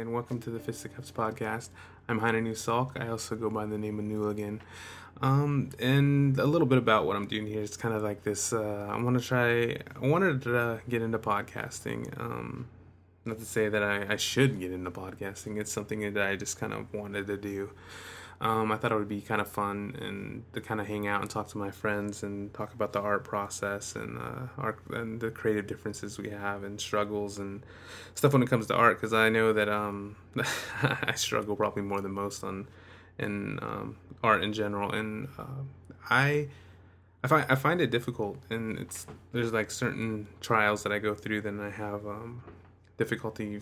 and welcome to the Fisticuffs podcast. I'm Heine New Salk. I also go by the name of Newligan. Um, and a little bit about what I'm doing here. It's kind of like this. Uh, I want to try. I wanted to get into podcasting. Um, not to say that I, I should get into podcasting. It's something that I just kind of wanted to do. Um, I thought it would be kind of fun and to kind of hang out and talk to my friends and talk about the art process and uh, art and the creative differences we have and struggles and stuff when it comes to art because I know that um, I struggle probably more than most on in um, art in general. And uh, I I find I find it difficult and it's there's like certain trials that I go through that I have um, difficulty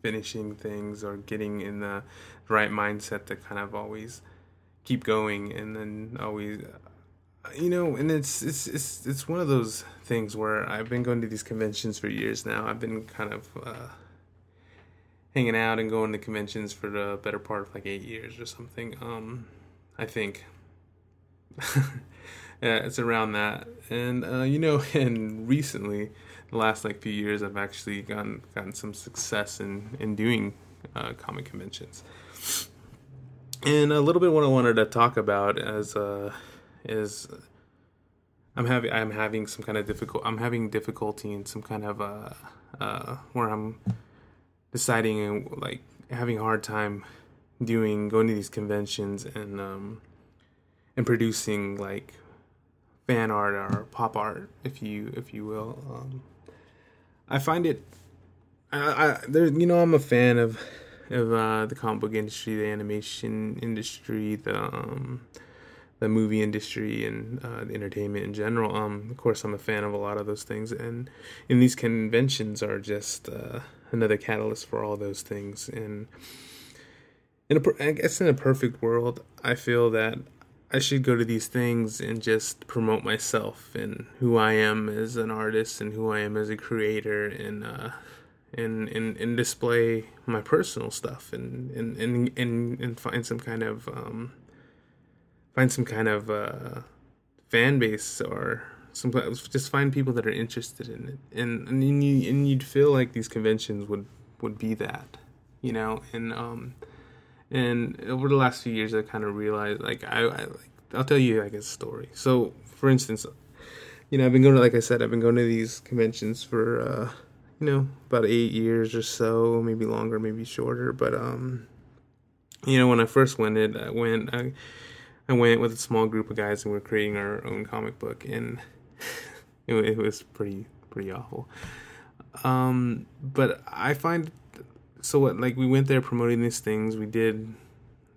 finishing things or getting in the right mindset to kind of always keep going and then always you know and it's it's it's it's one of those things where I've been going to these conventions for years now. I've been kind of uh, hanging out and going to conventions for the better part of like 8 years or something. Um I think yeah, it's around that. And uh, you know, and recently the last like few years, I've actually gotten gotten some success in in doing uh, comic conventions. And a little bit what I wanted to talk about as uh, is I'm having I'm having some kind of difficult I'm having difficulty in some kind of uh, uh, where I'm deciding and like having a hard time doing going to these conventions and um, and producing like fan art or pop art, if you if you will. Um, I find it. I, I there you know I'm a fan of of uh, the comic book industry, the animation industry, the um, the movie industry, and uh, the entertainment in general. Um, of course, I'm a fan of a lot of those things, and in these conventions are just uh, another catalyst for all those things. And in a, I guess in a perfect world, I feel that I should go to these things and just promote myself and who I am as an artist and who I am as a creator and uh, and, and and display my personal stuff and and and and, and find some kind of um, find some kind of uh, fan base or some just find people that are interested in it. And and you and you'd feel like these conventions would would be that you know? And um and over the last few years, I kind of realized, like, I, I like, I'll tell you like a story. So, for instance, you know, I've been going to, like I said, I've been going to these conventions for, uh, you know, about eight years or so, maybe longer, maybe shorter. But, um, you know, when I first went, it, I went, I, I went with a small group of guys and we are creating our own comic book, and it, it was pretty, pretty awful. Um, but I find so what like we went there promoting these things. We did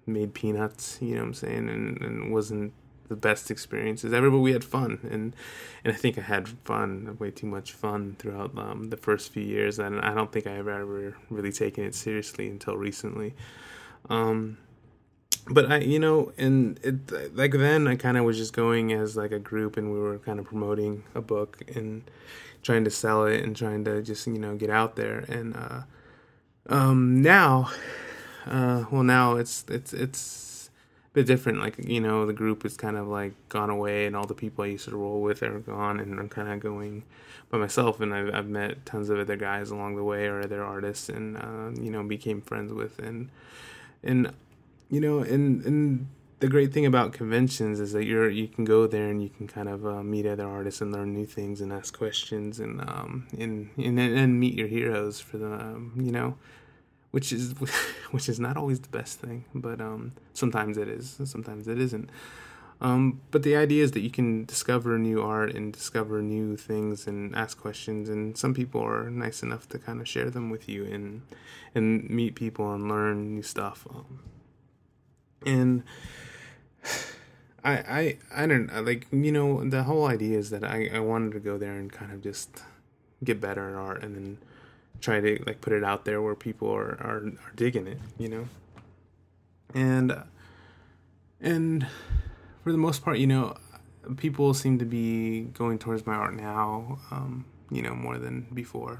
made peanuts you know what i'm saying? And, and wasn't the best experiences ever but we had fun. And and i think i had fun way too much fun throughout um, the first few years. And i don't think i've ever really taken it seriously until recently. Um but i you know and it like then i kind of was just going as like a group and we were kind of promoting a book and trying to sell it and trying to just you know get out there. And uh um, now, uh, well, now it's it's it's a bit different. Like you know, the group is kind of like gone away, and all the people I used to roll with are gone, and I'm kind of going by myself. And I've I've met tons of other guys along the way, or other artists, and uh, you know, became friends with, and and you know, and and the great thing about conventions is that you're you can go there and you can kind of uh, meet other artists and learn new things and ask questions and um and and, and meet your heroes for the um, you know which is which is not always the best thing but um sometimes it is sometimes it isn't. Um but the idea is that you can discover new art and discover new things and ask questions and some people are nice enough to kind of share them with you and and meet people and learn new stuff um, and I, I, I don't like you know the whole idea is that I, I wanted to go there and kind of just get better at art and then try to like put it out there where people are are, are digging it, you know. And and for the most part, you know, people seem to be going towards my art now, um, you know, more than before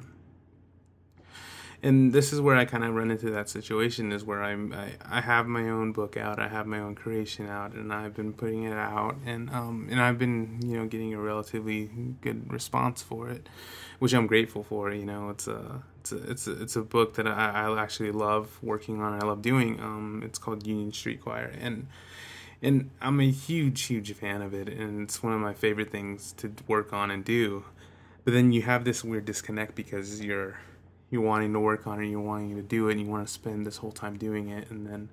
and this is where I kind of run into that situation is where I'm I, I, have my own book out, I have my own creation out, and I've been putting it out, and um and I've been you know getting a relatively good response for it, which I'm grateful for. You know, it's a it's a, it's a, it's a book that I, I actually love working on. I love doing. Um, it's called Union Street Choir, and and I'm a huge huge fan of it, and it's one of my favorite things to work on and do. But then you have this weird disconnect because you're you're wanting to work on it, you're wanting to do it, and you want to spend this whole time doing it, and then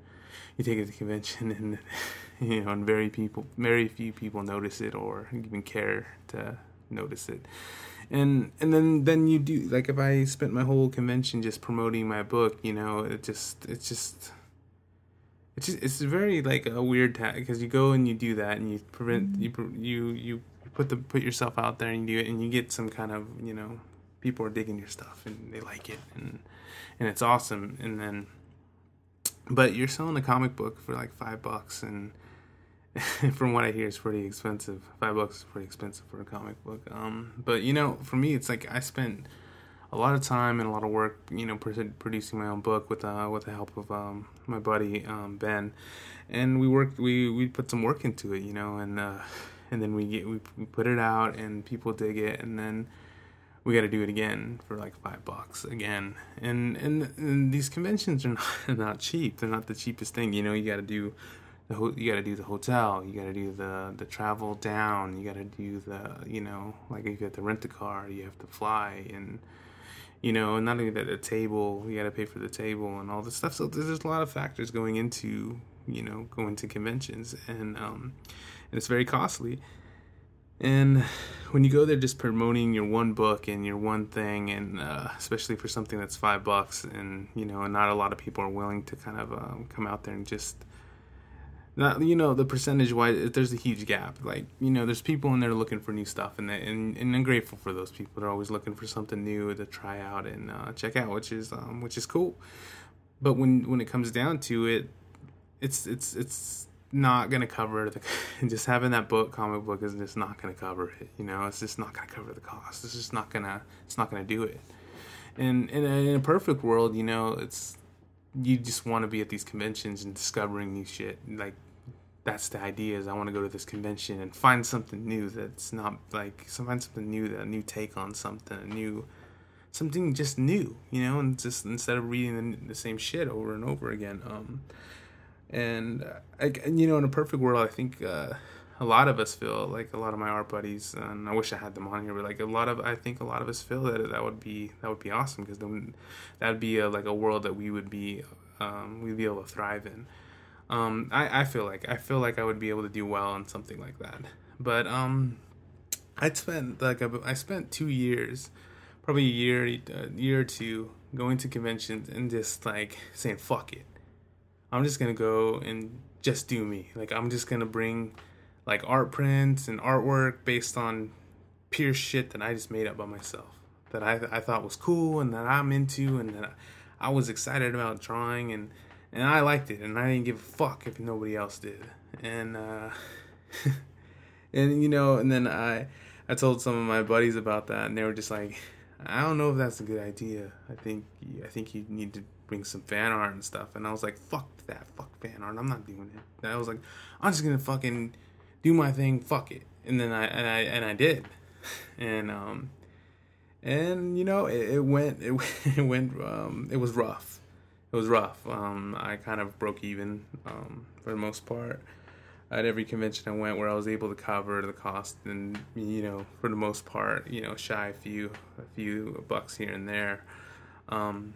you take it to the convention, and you know, and very people, very few people notice it or even care to notice it and and then then you do like if I spent my whole convention just promoting my book, you know, it just it's just it's just, it's very like a weird tag because you go and you do that and you prevent mm-hmm. you you you put the put yourself out there and you do it and you get some kind of you know people are digging your stuff and they like it and and it's awesome and then but you're selling a comic book for like five bucks and from what I hear, it's pretty expensive. Five bucks is pretty expensive for a comic book. Um, but you know, for me, it's like I spent a lot of time and a lot of work, you know, producing my own book with uh, with the help of um, my buddy um, Ben, and we worked. We we put some work into it, you know, and uh, and then we get we, we put it out and people dig it, and then we got to do it again for like five bucks again. And, and and these conventions are not not cheap. They're not the cheapest thing. You know, you got to do the ho- you got to do the hotel, you got to do the the travel down, you got to do the you know like you got to rent a car, you have to fly, and you know, and not only that, the table, you got to pay for the table and all this stuff. So there's a lot of factors going into you know going to conventions, and um, and it's very costly. And when you go there, just promoting your one book and your one thing, and uh, especially for something that's five bucks, and you know, and not a lot of people are willing to kind of um, come out there and just not you know the percentage wise there's a huge gap. Like you know there's people in there looking for new stuff and and, and I'm grateful for those people. They're always looking for something new to try out and uh, check out which is um, which is cool. But when when it comes down to it it's it's it's not gonna cover the just having that book comic book is just not gonna cover it you know it's just not gonna cover the cost it's just not gonna it's not gonna do it and, and in a perfect world you know it's you just want to be at these conventions and discovering new shit. Like that's the idea is I want to go to this convention and find something new that's not like find something new, a new take on something, a new something just new, you know, and just instead of reading the, the same shit over and over again. Um, and I, you know, in a perfect world, I think uh, a lot of us feel like a lot of my art buddies, and I wish I had them on here, but like a lot of, I think a lot of us feel that that would be that would be awesome because then that would be a, like a world that we would be um, we'd be able to thrive in. Um, I, I feel like I feel like I would be able to do well on something like that. But um, I'd spent like I spent two years, probably a year, a year or two, going to conventions and just like saying fuck it. I'm just gonna go and just do me. Like I'm just gonna bring like art prints and artwork based on pure shit that I just made up by myself that I I thought was cool and that I'm into and that I, was excited about drawing and and I liked it and I didn't give a fuck if nobody else did and uh, and you know and then I I told some of my buddies about that and they were just like I don't know if that's a good idea I think I think you need to bring some fan art and stuff. And I was like fuck that fuck fan art. I'm not doing it. And I was like I'm just gonna fucking do my thing, fuck it. And then I and I and I did, and um, and you know it, it went it, it went um it was rough, it was rough. Um, I kind of broke even um for the most part. At every convention I went where I was able to cover the cost and you know for the most part you know shy a few a few bucks here and there. Um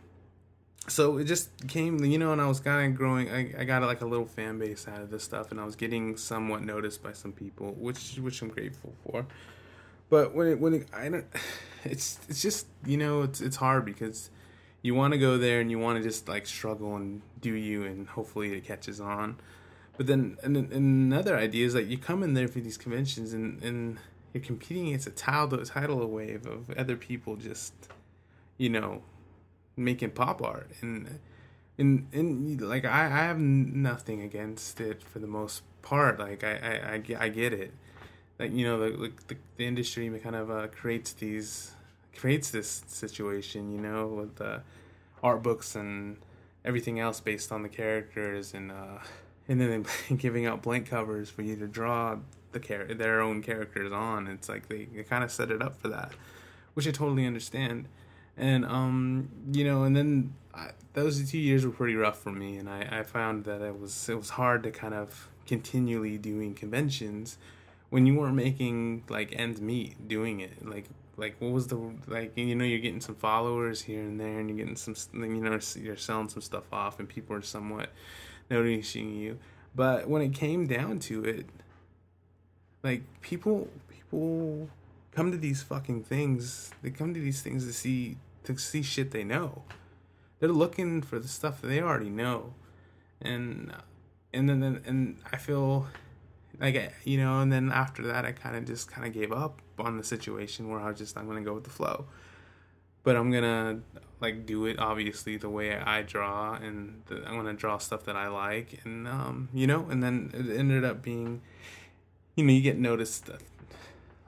so it just came, you know, and I was kind of growing. I, I got like a little fan base out of this stuff, and I was getting somewhat noticed by some people, which which I'm grateful for. But when it, when it, I don't, it's it's just you know it's it's hard because you want to go there and you want to just like struggle and do you, and hopefully it catches on. But then and, and another idea is like you come in there for these conventions and and you're competing against a tidal tidal wave of other people just you know making pop art. And and and like I, I have nothing against it for the most part. Like I I, I, I get it. Like you know the the, the industry kind of uh, creates these creates this situation you know with the art books and everything else based on the characters and uh and then giving out blank covers for you to draw the char- their own characters on. It's like they, they kind of set it up for that which I totally understand and um, you know, and then I, those two years were pretty rough for me, and I, I found that it was it was hard to kind of continually doing conventions when you weren't making like ends meet doing it. Like like what was the like you know you're getting some followers here and there, and you're getting some you know you're selling some stuff off, and people are somewhat noticing you. But when it came down to it, like people people come to these fucking things. They come to these things to see to see shit they know. They're looking for the stuff that they already know, and and then and I feel like I, you know, and then after that, I kind of just kind of gave up on the situation where I was just I'm gonna go with the flow, but I'm gonna like do it obviously the way I draw, and the, I'm gonna draw stuff that I like, and um, you know, and then it ended up being, you know, you get noticed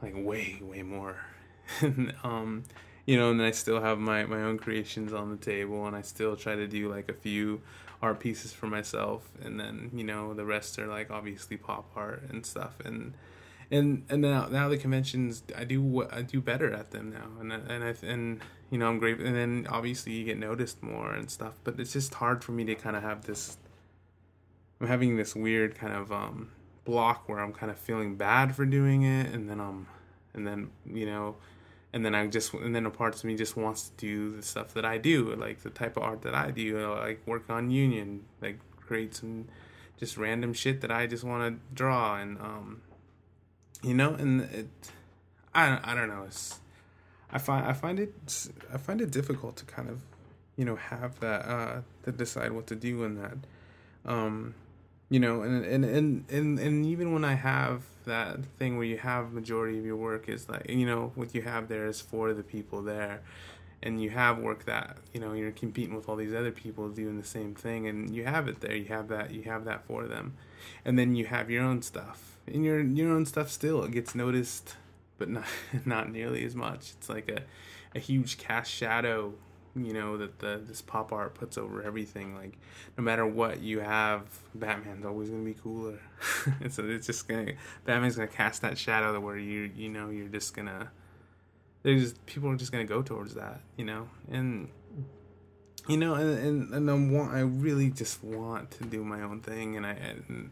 like way way more, and, um, you know, and I still have my my own creations on the table, and I still try to do like a few art pieces for myself, and then you know the rest are like obviously pop art and stuff, and and and now now the conventions I do what I do better at them now, and and I and you know I'm great, and then obviously you get noticed more and stuff, but it's just hard for me to kind of have this. I'm having this weird kind of um block where I'm kind of feeling bad for doing it, and then I'm, and then you know and then I just and then a part of me just wants to do the stuff that I do, like the type of art that I do, like work on Union, like create some just random shit that I just want to draw, and um, you know, and it, I I don't know, it's I find I find it I find it difficult to kind of you know have that uh to decide what to do in that, um, you know, and and and and and even when I have that thing where you have majority of your work is like you know what you have there is for the people there. And you have work that you know you're competing with all these other people doing the same thing and you have it there. You have that you have that for them. And then you have your own stuff. And your your own stuff still gets noticed but not not nearly as much. It's like a a huge cast shadow you know that the this pop art puts over everything. Like no matter what you have batman's always gonna be cooler. It's, it's just gonna batman's gonna cast that shadow where you you know you're just gonna there's people are just gonna go towards that you know? And you know and and, and I want I really just want to do my own thing and I and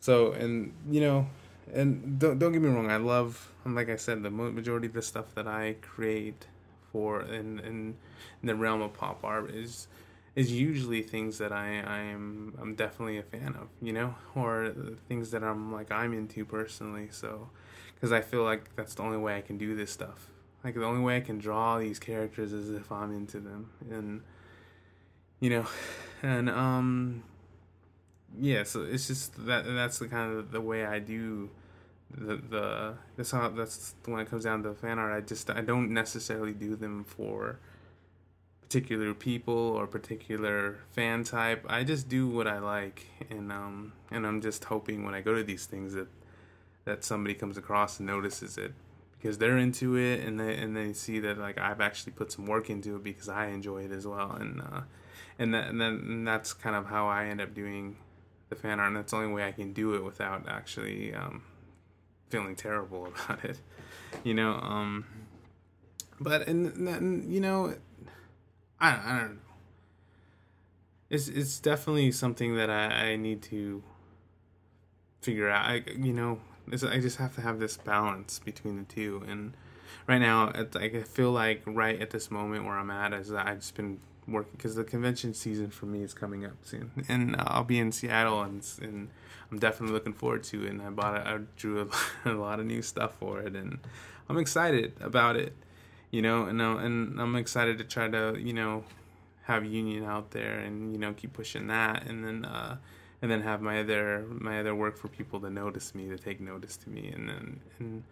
so and you know and don't don't get me wrong I love like I said the majority of the stuff that I create for in, in, in the realm of pop art is is usually things that I I am I'm definitely a fan of, you know, or things that I'm like I'm into personally. So, because I feel like that's the only way I can do this stuff. Like the only way I can draw these characters is if I'm into them, and you know, and um, yeah. So it's just that that's the kind of the way I do the the that's how that's when it comes down to fan art. I just I don't necessarily do them for particular people or particular fan type. I just do what I like, and um and I'm just hoping when I go to these things that that somebody comes across and notices it because they're into it and they and they see that like I've actually put some work into it because I enjoy it as well and uh, and that and then and that's kind of how I end up doing the fan art and that's the only way I can do it without actually um, feeling terrible about it, you know. Um, but and, and you know, I I don't know. It's it's definitely something that I, I need to figure out. I you know I just have to have this balance between the two. And right now, at, like I feel like right at this moment where I'm at is that I've just been working because the convention season for me is coming up soon, and I'll be in Seattle, and and I'm definitely looking forward to it. And I bought I drew a, a lot of new stuff for it, and I'm excited about it, you know, and uh, and I'm excited to try to you know have Union out there and you know keep pushing that, and then. uh and then have my other my other work for people to notice me to take notice to me and then and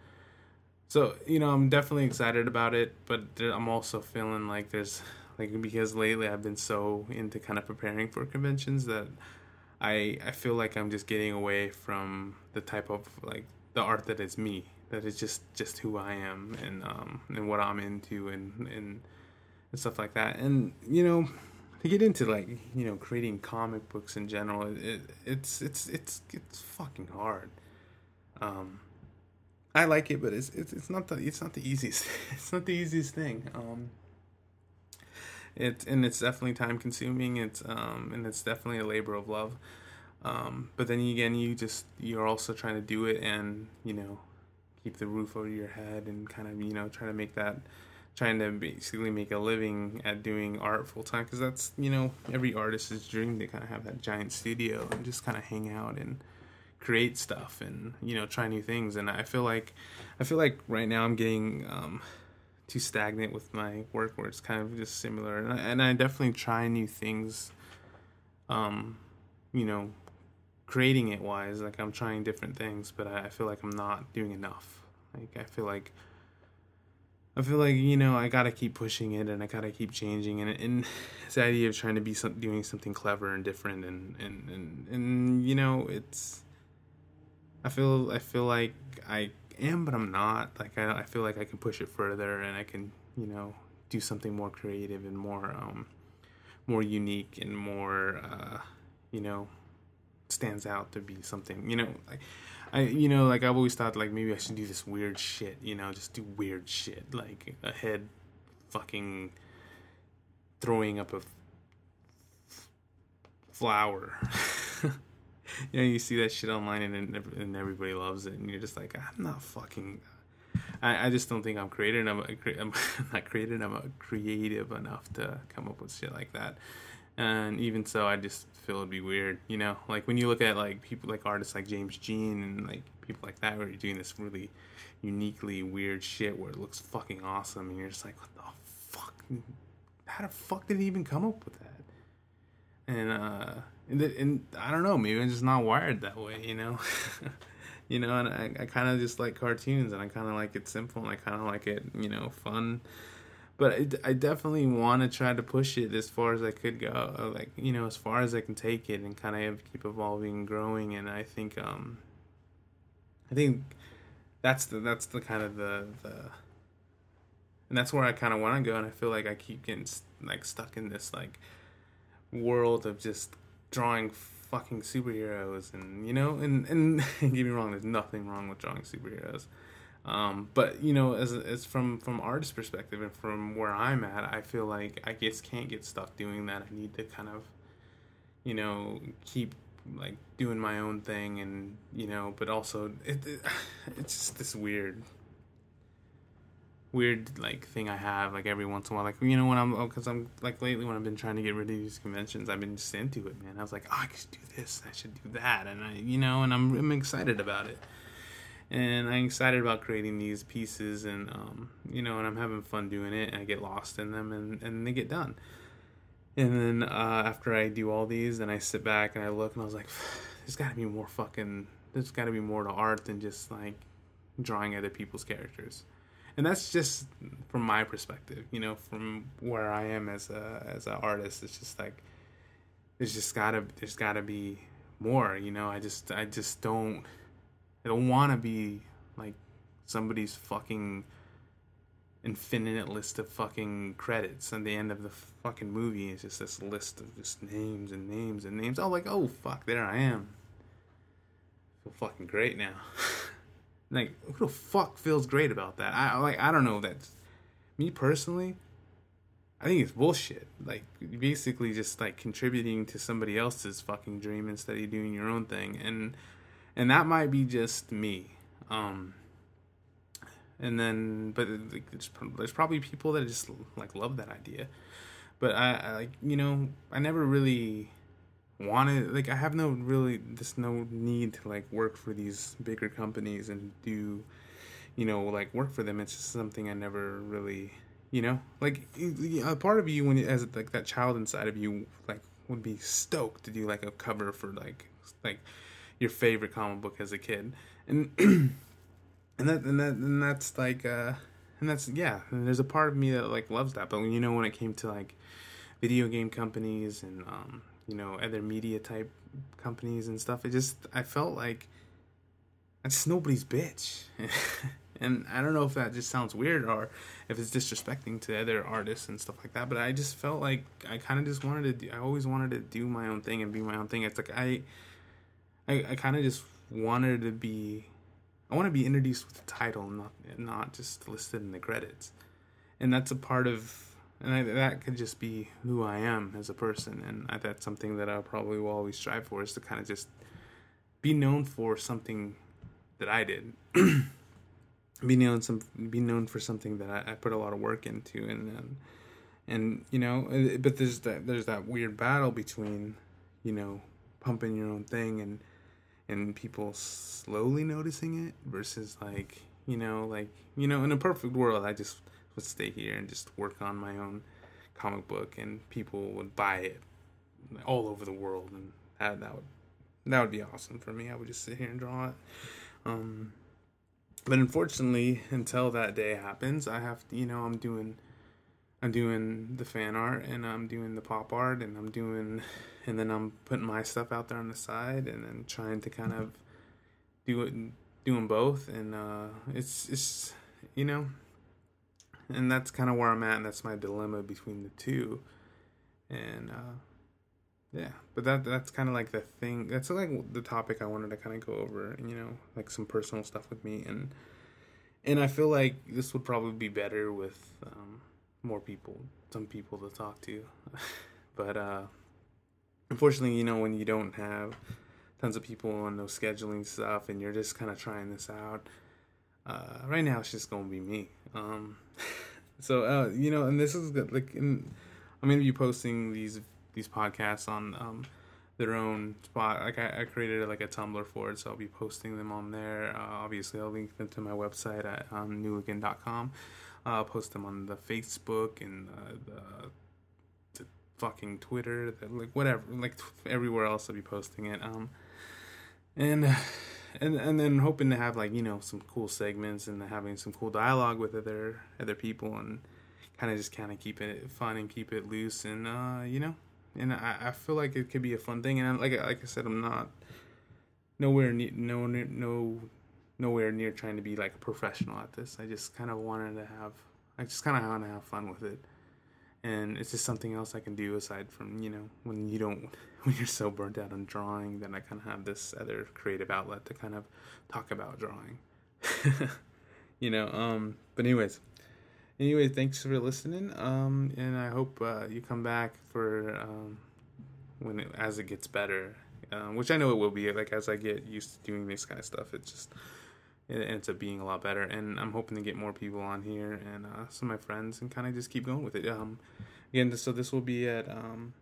so you know i'm definitely excited about it but i'm also feeling like there's like because lately I've been so into kind of preparing for conventions that I I feel like I'm just getting away from the type of like the art that is me that is just just who I am and um and what I'm into and and and stuff like that. And you know to get into like you know creating comic books in general it, it's it's it's it's fucking hard. Um I like it but it's it's, it's not the it's not the easiest it's not the easiest thing. Um It and it's definitely time consuming. It's um and it's definitely a labor of love. Um, but then again, you just you're also trying to do it and you know keep the roof over your head and kind of you know try to make that trying to basically make a living at doing art full time because that's you know every artist's dream to kind of have that giant studio and just kind of hang out and create stuff and you know try new things and i feel like i feel like right now i'm getting um, too stagnant with my work where it's kind of just similar. And I, and I definitely try new things um you know creating it wise like i'm trying different things but I, I feel like i'm not doing enough. Like i feel like I feel like you know I gotta keep pushing it and I gotta keep changing and and the idea of trying to be some, doing something clever and different and, and and and you know it's I feel I feel like I am but I'm not. Like I I feel like I can push it further and I can you know do something more creative and more um more unique and more uh you know stands out to be something you know like I you know like I've always thought like maybe I should do this weird shit you know just do weird shit like a head fucking throwing up a f- flower you know you see that shit online and and everybody loves it and you're just like I'm not fucking I, I just don't think I'm creative I'm, I'm not creative I'm creative enough to come up with shit like that. And even so i just feel it'd be weird you know? Like when you look at like people like artists like james jean and like people like that where you're doing this really uniquely weird shit where it looks fucking awesome and you're just like what the fuck? How the fuck did he even come up with that and uh and, and i don't know maybe i'm just not wired that way you know you know and i, I kind of just like cartoons and i kind of like it simple and i kind of like it you know fun but I, I definitely want to try to push it as far as I could go, uh, like you know, as far as I can take it, and kind of keep evolving and growing. And I think, um, I think that's the that's the kind of the the, and that's where I kind of want to go. And I feel like I keep getting like stuck in this like world of just drawing fucking superheroes, and you know, and and get me wrong, there's nothing wrong with drawing superheroes um, but you know, as as from from artist perspective and from where I'm at, I feel like I just can't get stuck doing that. I need to kind of, you know, keep like doing my own thing, and you know, but also it, it it's just this weird weird like thing I have like every once in a while like you know when I'm because I'm like lately when I've been trying to get rid of these conventions I've been just into it man I was like oh I should do this I should do that and I you know and I'm I'm excited about it and I'm excited about creating these pieces, and um, you know, and I'm having fun doing it, and I get lost in them, and and they get done. And then uh, after I do all these, then I sit back and I look, and I was like, there's got to be more fucking, there's got to be more to art than just like drawing other people's characters. And that's just from my perspective, you know, from where I am as a as an artist. It's just like there's just gotta there's gotta be more, you know. I just I just don't I don't want to be like somebody's fucking infinite list of fucking credits at the end of the fucking movie. It's just this list of just names and names and names. Oh, like, oh fuck, there I am. I feel fucking great now. like, who the fuck feels great about that? I like, I don't know. That's me personally. I think it's bullshit. Like, basically just like contributing to somebody else's fucking dream instead of doing your own thing. And and that might be just me. Um, and then, but there's probably people that just like love that idea. But I, I like you know I never really wanted like I have no really there's no need to like work for these bigger companies and do you know like work for them. It's just something I never really you know like a part of you when as like that child inside of you like would be stoked to do like a cover for like like your favorite comic book as a kid, and and that and that and that's like uh and that's yeah. And there's a part of me that like loves that, but when you know when it came to like video game companies and um you know other media type companies and stuff, it just I felt like that's nobody's bitch. and I don't know if that just sounds weird or if it's disrespecting to other artists and stuff like that. But I just felt like I kind of just wanted to. Do, I always wanted to do my own thing and be my own thing. It's like I I, I kind of just wanted to be I want to be introduced with the title, not not just listed in the credits, and that's a part of and I, that could just be who I am as a person, and I, that's something that I probably will always strive for is to kind of just be known for something that I did. be known some be known for something that I, I put a lot of work into and and, and you know uh, but there's that there's that weird battle between you know pumping your own thing and and people slowly noticing it versus like you know like you know in a perfect world I just would stay here and just work on my own comic book and people would buy it all over the world and that that would that would be awesome for me. I would just sit here and draw it. Um, but unfortunately, until that day happens, I have to, you know, I'm doing, I'm doing the fan art and I'm doing the pop art and I'm doing, and then I'm putting my stuff out there on the side and then trying to kind of do it, doing both. And uh, it's, it's, you know, and that's kind of where I'm at. And that's my dilemma between the two. And, uh, yeah, but that that's kind of like the thing. That's like the topic I wanted to kind of go over. You know, like some personal stuff with me, and and I feel like this would probably be better with um, more people, some people to talk to. but uh, unfortunately, you know, when you don't have tons of people and no scheduling stuff, and you're just kind of trying this out. Uh, right now, it's just gonna be me. Um, so uh, you know, and this is good. Like, in, I'm gonna be posting these these podcasts on um, their own spot. Like I, I, created like a Tumblr for it, so I'll be posting them on there. Uh, obviously, I'll link them to my website at um, newligan.com. Uh, I'll post them on the Facebook and uh, the, the fucking Twitter, the, like whatever, like everywhere else. I'll be posting it. Um, and and and then hoping to have like you know some cool segments and having some cool dialogue with other other people and kind of just kind of keep it fun and keep it loose and uh, you know and I, I feel like it could be a fun thing. And like like I said, I'm not nowhere near no no nowhere near trying to be like a professional at this. I just kind of wanted to have I just kind of want to have fun with it, and it's just something else I can do aside from you know when you don't when you're so burnt out on drawing. Then I kind of have this other creative outlet to kind of talk about drawing. you know, um, but anyways, anyway, thanks for listening. Um, and I hope uh, you come back for um, when it, as it gets better, um, which I know it will be. Like as I get used to doing this kind of stuff, it's just it ends up being a lot better. And I'm hoping to get more people on here and uh, some of my friends and kind of just keep going with it. Um, again, so this will be at um,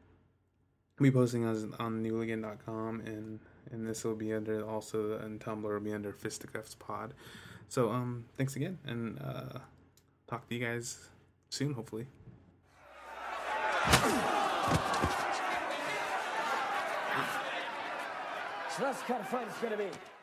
be posting on on newligan.com and and this will be under also and Tumblr will be under Fisticuffs Pod. So um, thanks again and. Uh, talk to you guys soon, hopefully. So that's the kind of fight it's going to be.